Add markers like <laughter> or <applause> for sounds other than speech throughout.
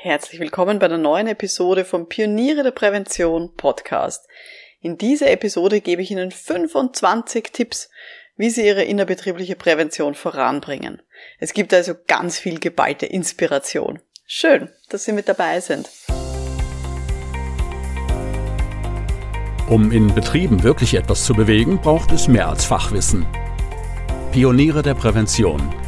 Herzlich willkommen bei der neuen Episode vom Pioniere der Prävention Podcast. In dieser Episode gebe ich Ihnen 25 Tipps, wie Sie Ihre innerbetriebliche Prävention voranbringen. Es gibt also ganz viel geballte Inspiration. Schön, dass Sie mit dabei sind. Um in Betrieben wirklich etwas zu bewegen, braucht es mehr als Fachwissen. Pioniere der Prävention –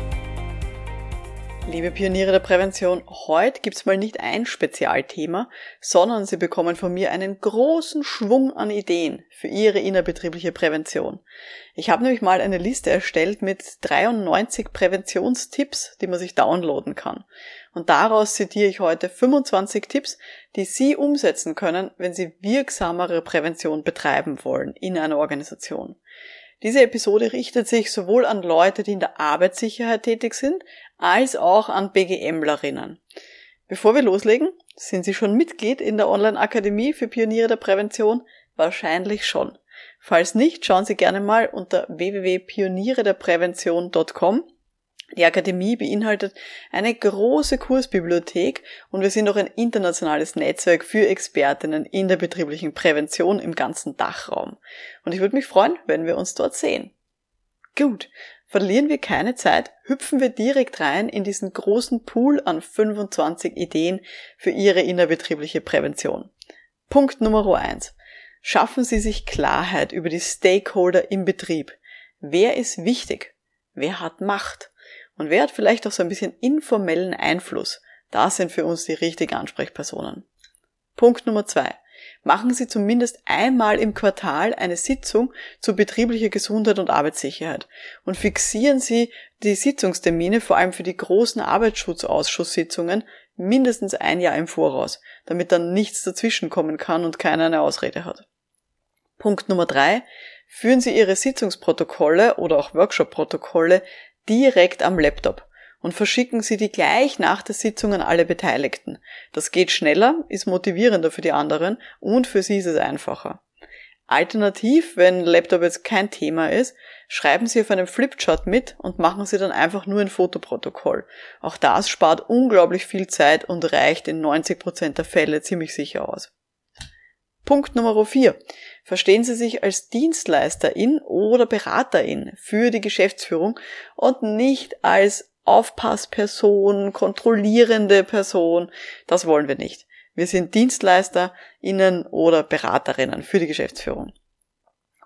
Liebe Pioniere der Prävention, heute gibt's mal nicht ein Spezialthema, sondern Sie bekommen von mir einen großen Schwung an Ideen für Ihre innerbetriebliche Prävention. Ich habe nämlich mal eine Liste erstellt mit 93 Präventionstipps, die man sich downloaden kann. Und daraus zitiere ich heute 25 Tipps, die Sie umsetzen können, wenn Sie wirksamere Prävention betreiben wollen in einer Organisation. Diese Episode richtet sich sowohl an Leute, die in der Arbeitssicherheit tätig sind, als auch an BGMlerinnen. Bevor wir loslegen, sind Sie schon Mitglied in der Online-Akademie für Pioniere der Prävention? Wahrscheinlich schon. Falls nicht, schauen Sie gerne mal unter www.pionierederprävention.com die Akademie beinhaltet eine große Kursbibliothek und wir sind auch ein internationales Netzwerk für Expertinnen in der betrieblichen Prävention im ganzen Dachraum. Und ich würde mich freuen, wenn wir uns dort sehen. Gut, verlieren wir keine Zeit, hüpfen wir direkt rein in diesen großen Pool an 25 Ideen für Ihre innerbetriebliche Prävention. Punkt Nummer eins: Schaffen Sie sich Klarheit über die Stakeholder im Betrieb. Wer ist wichtig? Wer hat Macht? Und wer hat vielleicht auch so ein bisschen informellen Einfluss? Das sind für uns die richtigen Ansprechpersonen. Punkt Nummer zwei. Machen Sie zumindest einmal im Quartal eine Sitzung zu betrieblicher Gesundheit und Arbeitssicherheit und fixieren Sie die Sitzungstermine vor allem für die großen Arbeitsschutzausschusssitzungen mindestens ein Jahr im Voraus, damit dann nichts dazwischen kommen kann und keiner eine Ausrede hat. Punkt Nummer drei. Führen Sie Ihre Sitzungsprotokolle oder auch Workshop-Protokolle direkt am Laptop und verschicken Sie die gleich nach der Sitzung an alle Beteiligten. Das geht schneller, ist motivierender für die anderen und für Sie ist es einfacher. Alternativ, wenn Laptop jetzt kein Thema ist, schreiben Sie auf einem Flipchart mit und machen Sie dann einfach nur ein Fotoprotokoll. Auch das spart unglaublich viel Zeit und reicht in 90% der Fälle ziemlich sicher aus. Punkt Nummer 4. Verstehen Sie sich als Dienstleisterin oder Beraterin für die Geschäftsführung und nicht als Aufpassperson, kontrollierende Person. Das wollen wir nicht. Wir sind DienstleisterInnen oder Beraterinnen für die Geschäftsführung.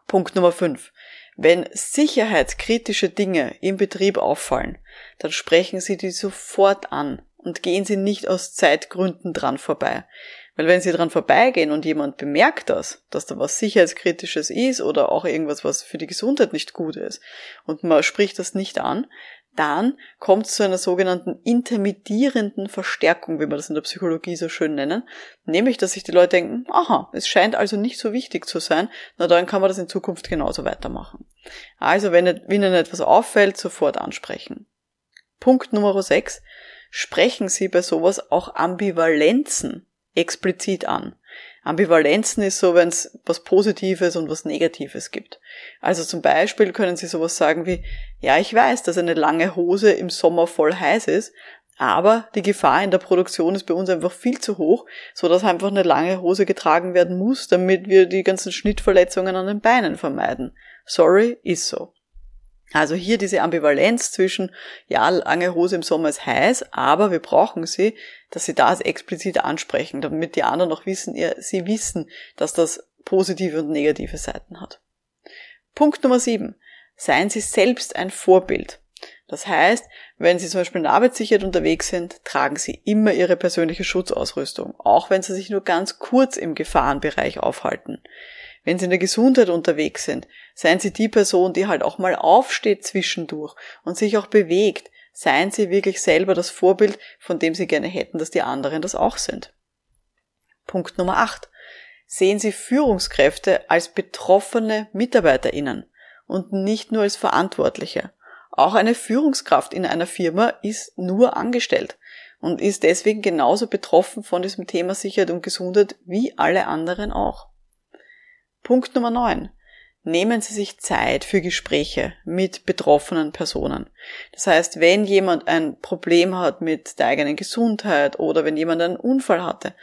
Punkt Nummer 5. Wenn sicherheitskritische Dinge im Betrieb auffallen, dann sprechen Sie die sofort an und gehen Sie nicht aus Zeitgründen dran vorbei. Weil wenn sie dran vorbeigehen und jemand bemerkt das, dass da was Sicherheitskritisches ist oder auch irgendwas, was für die Gesundheit nicht gut ist, und man spricht das nicht an, dann kommt es zu einer sogenannten intermittierenden Verstärkung, wie wir das in der Psychologie so schön nennen, nämlich, dass sich die Leute denken, aha, es scheint also nicht so wichtig zu sein, na dann kann man das in Zukunft genauso weitermachen. Also, wenn Ihnen etwas auffällt, sofort ansprechen. Punkt Nummer 6. Sprechen Sie bei sowas auch Ambivalenzen explizit an. Ambivalenzen ist so, wenn es was Positives und was Negatives gibt. Also zum Beispiel können Sie sowas sagen wie, ja, ich weiß, dass eine lange Hose im Sommer voll heiß ist, aber die Gefahr in der Produktion ist bei uns einfach viel zu hoch, so dass einfach eine lange Hose getragen werden muss, damit wir die ganzen Schnittverletzungen an den Beinen vermeiden. Sorry, ist so. Also hier diese Ambivalenz zwischen, ja, lange Hose im Sommer ist heiß, aber wir brauchen sie, dass sie das explizit ansprechen, damit die anderen auch wissen, ja, sie wissen, dass das positive und negative Seiten hat. Punkt Nummer sieben. Seien Sie selbst ein Vorbild. Das heißt, wenn Sie zum Beispiel in Arbeitssicherheit unterwegs sind, tragen Sie immer Ihre persönliche Schutzausrüstung, auch wenn Sie sich nur ganz kurz im Gefahrenbereich aufhalten. Wenn Sie in der Gesundheit unterwegs sind, seien Sie die Person, die halt auch mal aufsteht zwischendurch und sich auch bewegt. Seien Sie wirklich selber das Vorbild, von dem Sie gerne hätten, dass die anderen das auch sind. Punkt Nummer 8. Sehen Sie Führungskräfte als betroffene MitarbeiterInnen und nicht nur als Verantwortliche. Auch eine Führungskraft in einer Firma ist nur angestellt. und ist deswegen genauso betroffen von diesem Thema Sicherheit und Gesundheit wie alle anderen auch. Punkt Nummer 9. Nehmen Sie sich Zeit für Gespräche mit betroffenen Personen. Das heißt, wenn jemand ein Problem hat mit der eigenen Gesundheit oder wenn jemand einen Unfall hatte,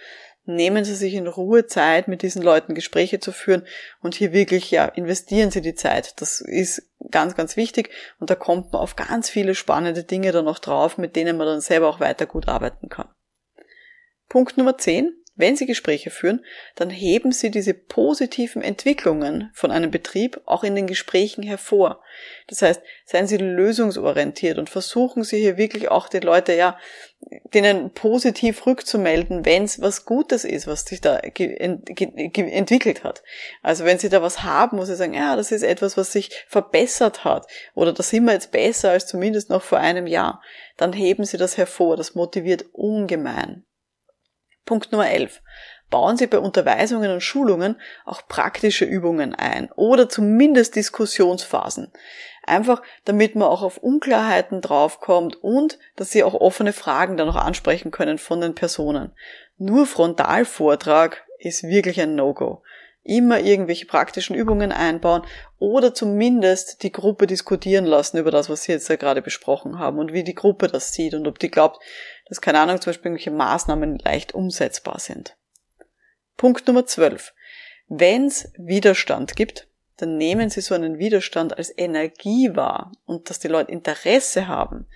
nehmen Sie sich in Ruhe Zeit, mit diesen Leuten Gespräche zu führen und hier wirklich, ja, investieren Sie die Zeit. Das ist ganz, ganz wichtig und da kommt man auf ganz viele spannende Dinge dann noch drauf, mit denen man dann selber auch weiter gut arbeiten kann. Punkt Nummer 10. Wenn Sie Gespräche führen, dann heben Sie diese positiven Entwicklungen von einem Betrieb auch in den Gesprächen hervor. Das heißt, seien Sie lösungsorientiert und versuchen Sie hier wirklich auch die Leute ja, denen positiv rückzumelden, wenn es was Gutes ist, was sich da entwickelt hat. Also wenn Sie da was haben, muss Sie sagen, ja, das ist etwas, was sich verbessert hat oder da sind wir jetzt besser als zumindest noch vor einem Jahr. Dann heben Sie das hervor. Das motiviert ungemein. Punkt Nummer 11. Bauen Sie bei Unterweisungen und Schulungen auch praktische Übungen ein oder zumindest Diskussionsphasen. Einfach, damit man auch auf Unklarheiten draufkommt und dass Sie auch offene Fragen dann noch ansprechen können von den Personen. Nur Frontalvortrag ist wirklich ein No-Go. Immer irgendwelche praktischen Übungen einbauen oder zumindest die Gruppe diskutieren lassen über das, was Sie jetzt ja gerade besprochen haben und wie die Gruppe das sieht und ob die glaubt, dass, keine Ahnung, zum Beispiel irgendwelche Maßnahmen leicht umsetzbar sind. Punkt Nummer 12. Wenn es Widerstand gibt, dann nehmen Sie so einen Widerstand als Energie wahr und dass die Leute Interesse haben.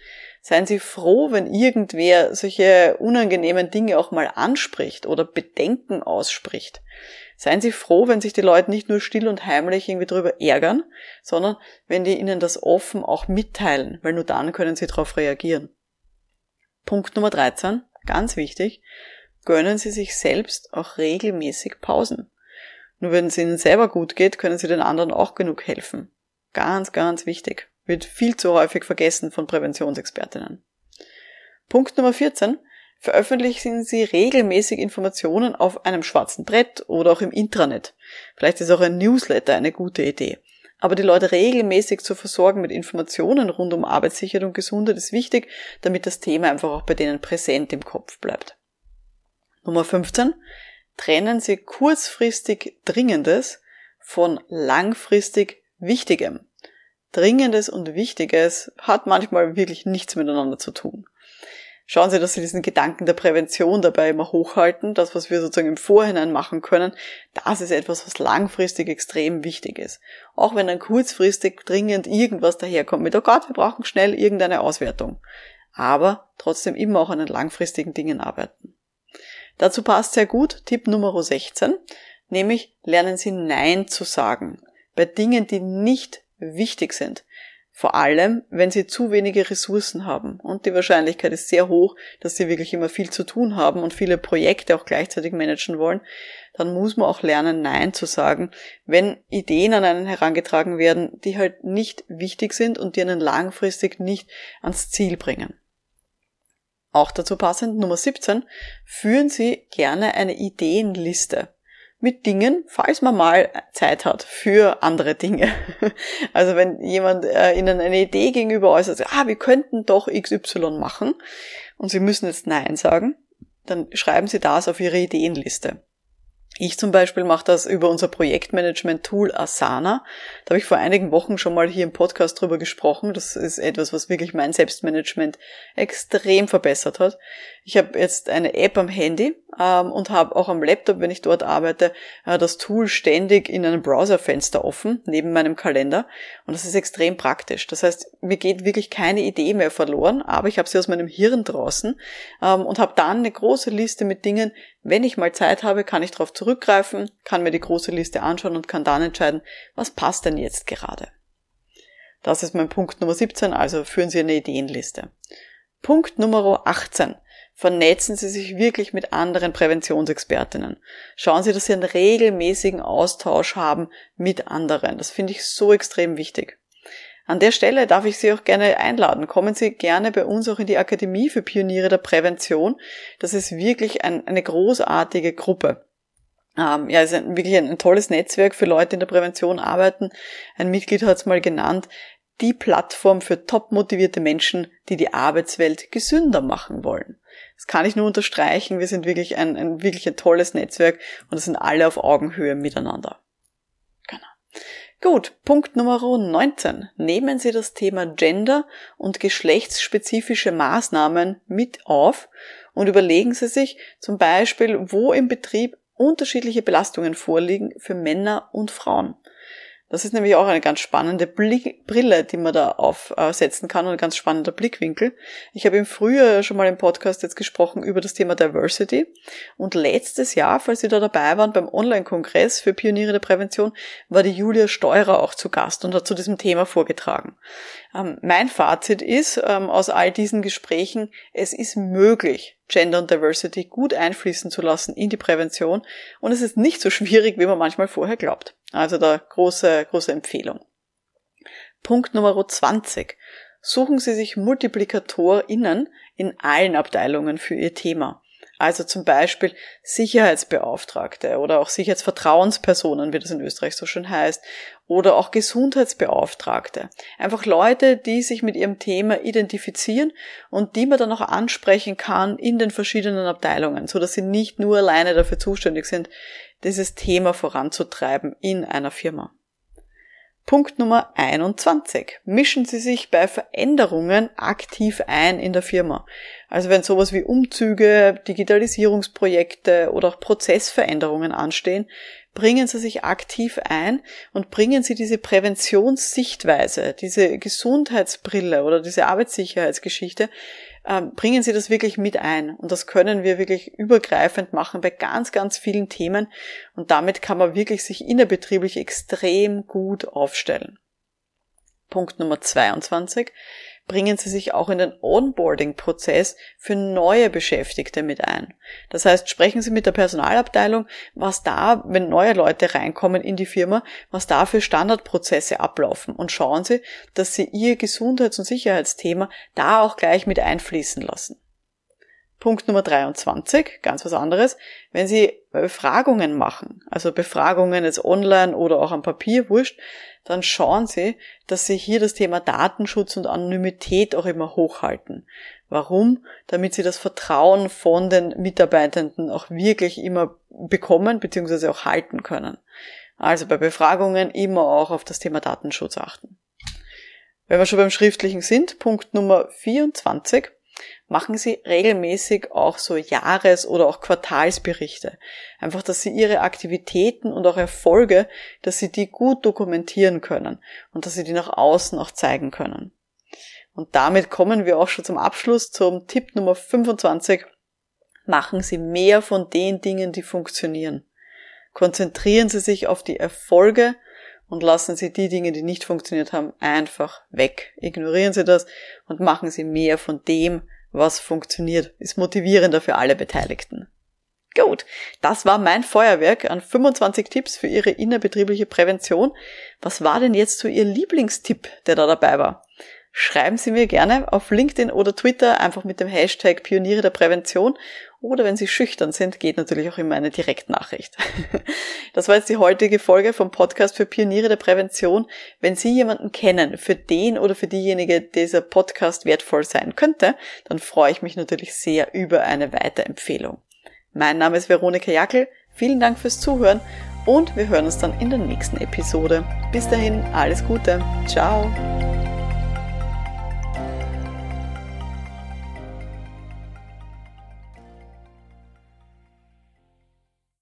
Seien Sie froh, wenn irgendwer solche unangenehmen Dinge auch mal anspricht oder Bedenken ausspricht. Seien Sie froh, wenn sich die Leute nicht nur still und heimlich irgendwie darüber ärgern, sondern wenn die Ihnen das offen auch mitteilen, weil nur dann können Sie darauf reagieren. Punkt Nummer 13, ganz wichtig, gönnen Sie sich selbst auch regelmäßig Pausen. Nur wenn es Ihnen selber gut geht, können Sie den anderen auch genug helfen. Ganz, ganz wichtig. Wird viel zu häufig vergessen von Präventionsexpertinnen. Punkt Nummer 14. Veröffentlichen Sie regelmäßig Informationen auf einem schwarzen Brett oder auch im Intranet. Vielleicht ist auch ein Newsletter eine gute Idee. Aber die Leute regelmäßig zu versorgen mit Informationen rund um Arbeitssicherheit und Gesundheit ist wichtig, damit das Thema einfach auch bei denen präsent im Kopf bleibt. Nummer 15. Trennen Sie kurzfristig Dringendes von langfristig Wichtigem. Dringendes und Wichtiges hat manchmal wirklich nichts miteinander zu tun schauen Sie, dass Sie diesen Gedanken der Prävention dabei immer hochhalten. Das, was wir sozusagen im Vorhinein machen können, das ist etwas, was langfristig extrem wichtig ist. Auch wenn dann kurzfristig dringend irgendwas daherkommt mit, oh Gott, wir brauchen schnell irgendeine Auswertung. Aber trotzdem immer auch an den langfristigen Dingen arbeiten. Dazu passt sehr gut Tipp Nummer 16, nämlich lernen Sie Nein zu sagen. Bei Dingen, die nicht wichtig sind. Vor allem, wenn sie zu wenige Ressourcen haben. Und die Wahrscheinlichkeit ist sehr hoch, dass sie wirklich immer viel zu tun haben und viele Projekte auch gleichzeitig managen wollen. Dann muss man auch lernen, Nein zu sagen, wenn Ideen an einen herangetragen werden, die halt nicht wichtig sind und die einen langfristig nicht ans Ziel bringen. Auch dazu passend Nummer 17, führen Sie gerne eine Ideenliste mit Dingen, falls man mal Zeit hat für andere Dinge. <laughs> Also wenn jemand äh, Ihnen eine Idee gegenüber äußert, ah, wir könnten doch XY machen und Sie müssen jetzt Nein sagen, dann schreiben Sie das auf Ihre Ideenliste. Ich zum Beispiel mache das über unser Projektmanagement-Tool Asana. Da habe ich vor einigen Wochen schon mal hier im Podcast drüber gesprochen. Das ist etwas, was wirklich mein Selbstmanagement extrem verbessert hat. Ich habe jetzt eine App am Handy ähm, und habe auch am Laptop, wenn ich dort arbeite, äh, das Tool ständig in einem Browserfenster offen, neben meinem Kalender. Und das ist extrem praktisch. Das heißt, mir geht wirklich keine Idee mehr verloren, aber ich habe sie aus meinem Hirn draußen ähm, und habe dann eine große Liste mit Dingen. Wenn ich mal Zeit habe, kann ich darauf zurückgreifen, kann mir die große Liste anschauen und kann dann entscheiden, was passt denn jetzt gerade. Das ist mein Punkt Nummer 17, also führen Sie eine Ideenliste. Punkt Nummer 18 vernetzen Sie sich wirklich mit anderen Präventionsexpertinnen. Schauen Sie, dass Sie einen regelmäßigen Austausch haben mit anderen. Das finde ich so extrem wichtig. An der Stelle darf ich Sie auch gerne einladen. Kommen Sie gerne bei uns auch in die Akademie für Pioniere der Prävention. Das ist wirklich ein, eine großartige Gruppe. Ähm, ja, es ist ein, wirklich ein, ein, tolles Netzwerk für Leute, die in der Prävention arbeiten. Ein Mitglied hat es mal genannt, die Plattform für top motivierte Menschen, die die Arbeitswelt gesünder machen wollen. Das kann ich nur unterstreichen. Wir sind wirklich ein, ein wirklich ein tolles Netzwerk und es sind alle auf Augenhöhe miteinander. Gut, Punkt Nummer 19. Nehmen Sie das Thema Gender und geschlechtsspezifische Maßnahmen mit auf und überlegen Sie sich zum Beispiel, wo im Betrieb unterschiedliche Belastungen vorliegen für Männer und Frauen. Das ist nämlich auch eine ganz spannende Brille, die man da aufsetzen kann und ein ganz spannender Blickwinkel. Ich habe im Frühjahr schon mal im Podcast jetzt gesprochen über das Thema Diversity und letztes Jahr, falls Sie da dabei waren beim Online-Kongress für Pioniere der Prävention, war die Julia Steurer auch zu Gast und hat zu diesem Thema vorgetragen. Ähm, mein Fazit ist ähm, aus all diesen Gesprächen, es ist möglich, Gender und Diversity gut einfließen zu lassen in die Prävention und es ist nicht so schwierig, wie man manchmal vorher glaubt. Also da große, große Empfehlung. Punkt Nummer 20. Suchen Sie sich MultiplikatorInnen in allen Abteilungen für Ihr Thema. Also zum Beispiel Sicherheitsbeauftragte oder auch Sicherheitsvertrauenspersonen, wie das in Österreich so schön heißt, oder auch Gesundheitsbeauftragte. Einfach Leute, die sich mit ihrem Thema identifizieren und die man dann auch ansprechen kann in den verschiedenen Abteilungen, so dass sie nicht nur alleine dafür zuständig sind, dieses Thema voranzutreiben in einer Firma. Punkt Nummer 21. Mischen Sie sich bei Veränderungen aktiv ein in der Firma. Also wenn sowas wie Umzüge, Digitalisierungsprojekte oder auch Prozessveränderungen anstehen, bringen Sie sich aktiv ein und bringen Sie diese Präventionssichtweise, diese Gesundheitsbrille oder diese Arbeitssicherheitsgeschichte bringen Sie das wirklich mit ein. Und das können wir wirklich übergreifend machen bei ganz, ganz vielen Themen. Und damit kann man wirklich sich innerbetrieblich extrem gut aufstellen. Punkt Nummer 22 bringen Sie sich auch in den Onboarding-Prozess für neue Beschäftigte mit ein. Das heißt, sprechen Sie mit der Personalabteilung, was da, wenn neue Leute reinkommen in die Firma, was da für Standardprozesse ablaufen und schauen Sie, dass Sie Ihr Gesundheits- und Sicherheitsthema da auch gleich mit einfließen lassen. Punkt Nummer 23, ganz was anderes. Wenn Sie Befragungen machen, also Befragungen jetzt online oder auch am Papier, wurscht, dann schauen Sie, dass Sie hier das Thema Datenschutz und Anonymität auch immer hochhalten. Warum? Damit Sie das Vertrauen von den Mitarbeitenden auch wirklich immer bekommen bzw. auch halten können. Also bei Befragungen immer auch auf das Thema Datenschutz achten. Wenn wir schon beim Schriftlichen sind, Punkt Nummer 24, machen Sie regelmäßig auch so Jahres- oder auch Quartalsberichte. Einfach, dass Sie Ihre Aktivitäten und auch Erfolge, dass Sie die gut dokumentieren können und dass Sie die nach außen auch zeigen können. Und damit kommen wir auch schon zum Abschluss zum Tipp Nummer 25. Machen Sie mehr von den Dingen, die funktionieren. Konzentrieren Sie sich auf die Erfolge und lassen Sie die Dinge, die nicht funktioniert haben, einfach weg. Ignorieren Sie das und machen Sie mehr von dem, was funktioniert. Ist motivierender für alle Beteiligten. Gut, das war mein Feuerwerk an 25 Tipps für Ihre innerbetriebliche Prävention. Was war denn jetzt so Ihr Lieblingstipp, der da dabei war? Schreiben Sie mir gerne auf LinkedIn oder Twitter einfach mit dem Hashtag Pioniere der Prävention oder wenn Sie schüchtern sind, geht natürlich auch immer eine Direktnachricht. <laughs> Das war jetzt die heutige Folge vom Podcast für Pioniere der Prävention. Wenn Sie jemanden kennen, für den oder für diejenige dieser Podcast wertvoll sein könnte, dann freue ich mich natürlich sehr über eine Weiterempfehlung. Mein Name ist Veronika Jackel. Vielen Dank fürs Zuhören und wir hören uns dann in der nächsten Episode. Bis dahin, alles Gute. Ciao.